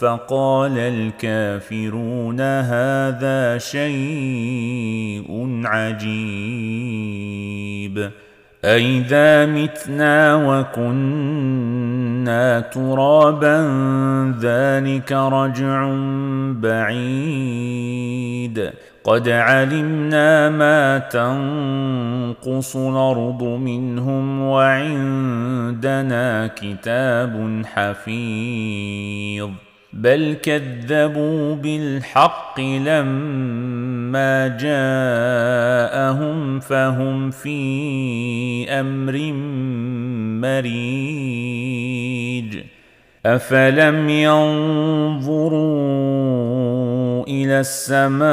فقال الكافرون هذا شيء عجيب. أئذا متنا وكنا ترابا ذلك رجع بعيد. قد علمنا ما تنقص الأرض منهم وعندنا كتاب حفيظ. بل كذبوا بالحق لما جاءهم فهم في أمر مريج افلم ينظروا إلى السماء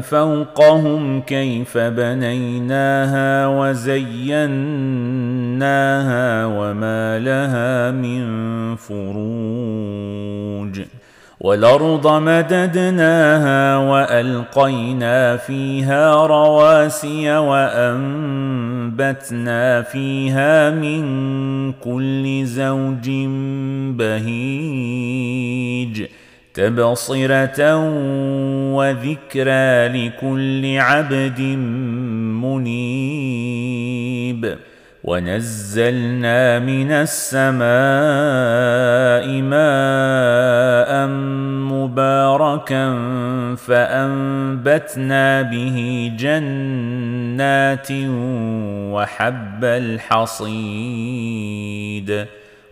فوقهم كيف بنيناها وزيناها وما لها من فروج والأرض مددناها وألقينا فيها رواسي وأنبتنا فيها من كل زوج بهيج تبصرة وذكرى لكل عبد منيب. ونزلنا من السماء ماء مباركا فأنبتنا به جنات وحب الحصيد.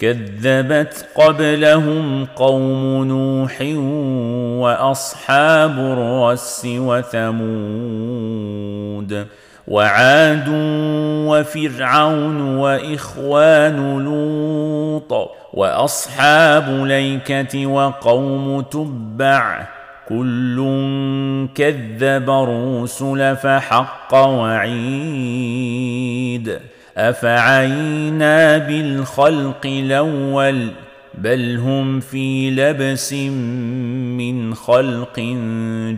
كذبت قبلهم قوم نوح وأصحاب الرس وثمود وعاد وفرعون وإخوان لوط وأصحاب ليكة وقوم تبع كل كذب الرسل فحق وعيد أفعينا بالخلق الأول بل هم في لبس من خلق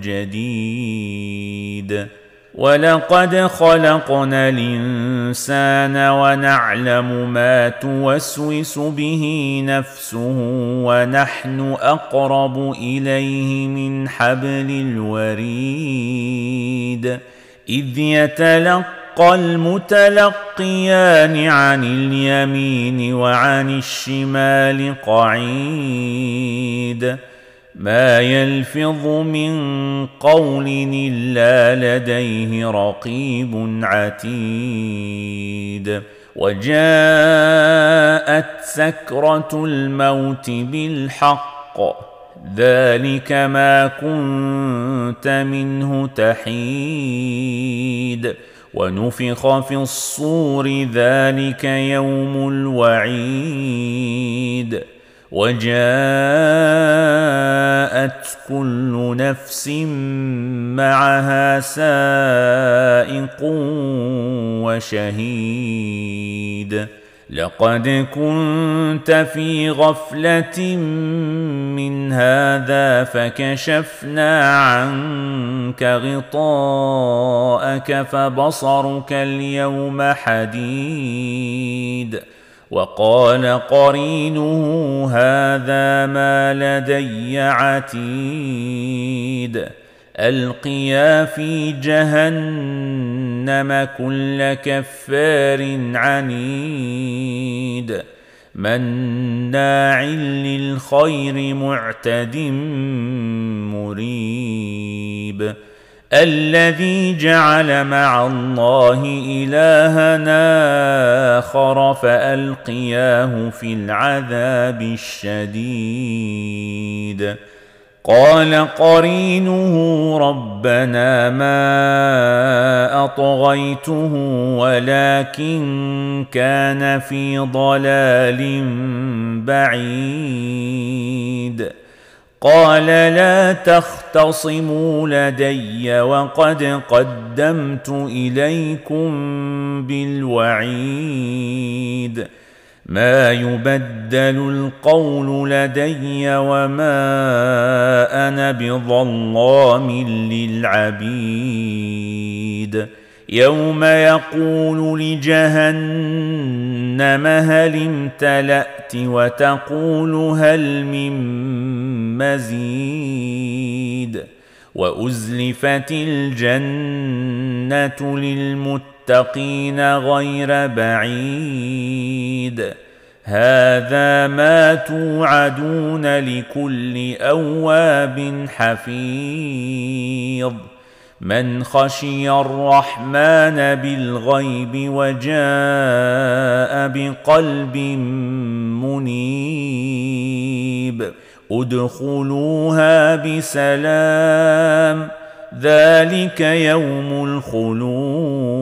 جديد. ولقد خلقنا الإنسان ونعلم ما توسوس به نفسه ونحن أقرب إليه من حبل الوريد. إذ يتلقى المتلقيان عن اليمين وعن الشمال قعيد. ما يلفظ من قول إلا لديه رقيب عتيد. وجاءت سكرة الموت بالحق. ذلك ما كنت منه تحيد. ونفخ في الصور ذلك يوم الوعيد. وجاءت كل نفس معها سائق وشهيد. لقد كنت في غفلة من هذا فكشفنا عنك غطاءك فبصرك اليوم حديد. وقال قرينه هذا ما لدي عتيد. ألقيا في جهنم كل كفار عنيد. مناع للخير معتد مريب. الذي جعل مع الله الهنا آخر فألقياه في العذاب الشديد. قال قرينه ربنا ما أطغيته ولكن كان في ضلال بعيد. قال لا تختصموا لدي وقد قدمت إليكم بالوعيد. ما يبدل القول لدي وما أنا بظلام للعبيد. يوم يقول لجهنم هل امتلأت وتقول هل من مزيد. وأزلفت الجنة للمتقين غير بعيد. هذا ما توعدون لكل أواب حفيظ. من خشي الرحمن بالغيب وجاء بقلب منيب. ادخلوها بسلام. ذلك يوم الخلود.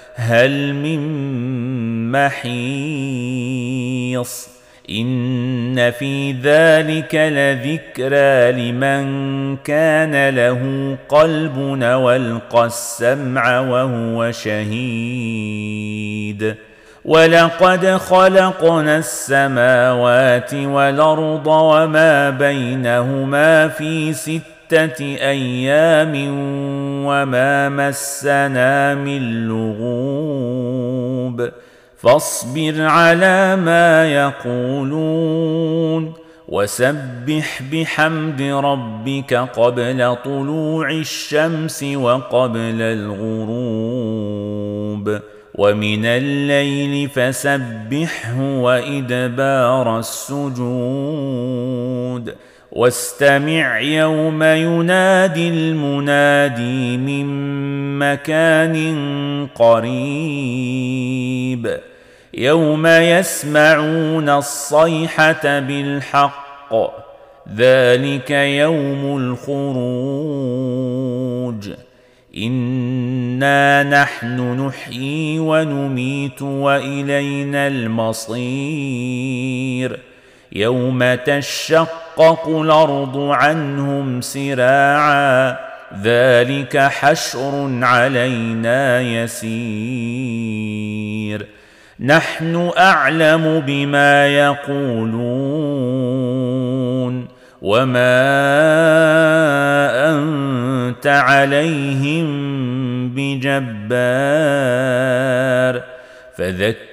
هل من محيص؟ إن في ذلك لذكرى لمن كان له قلب والقى السمع وهو شهيد. ولقد خلقنا السماوات والأرض وما بينهما في ستة أيام وما مسنا من لغوب فاصبر على ما يقولون وسبح بحمد ربك قبل طلوع الشمس وقبل الغروب ومن الليل فسبحه وادبار السجود واستمع يوم ينادي المنادي من مكان قريب. يوم يسمعون الصيحة بالحق ذلك يوم الخروج. إنا نحن نحيي ونميت وإلينا المصير. يوم تشقق الأرض عنهم سراعا ذلك حشر علينا يسير. نحن أعلم بما يقولون وما أنت عليهم بجبار.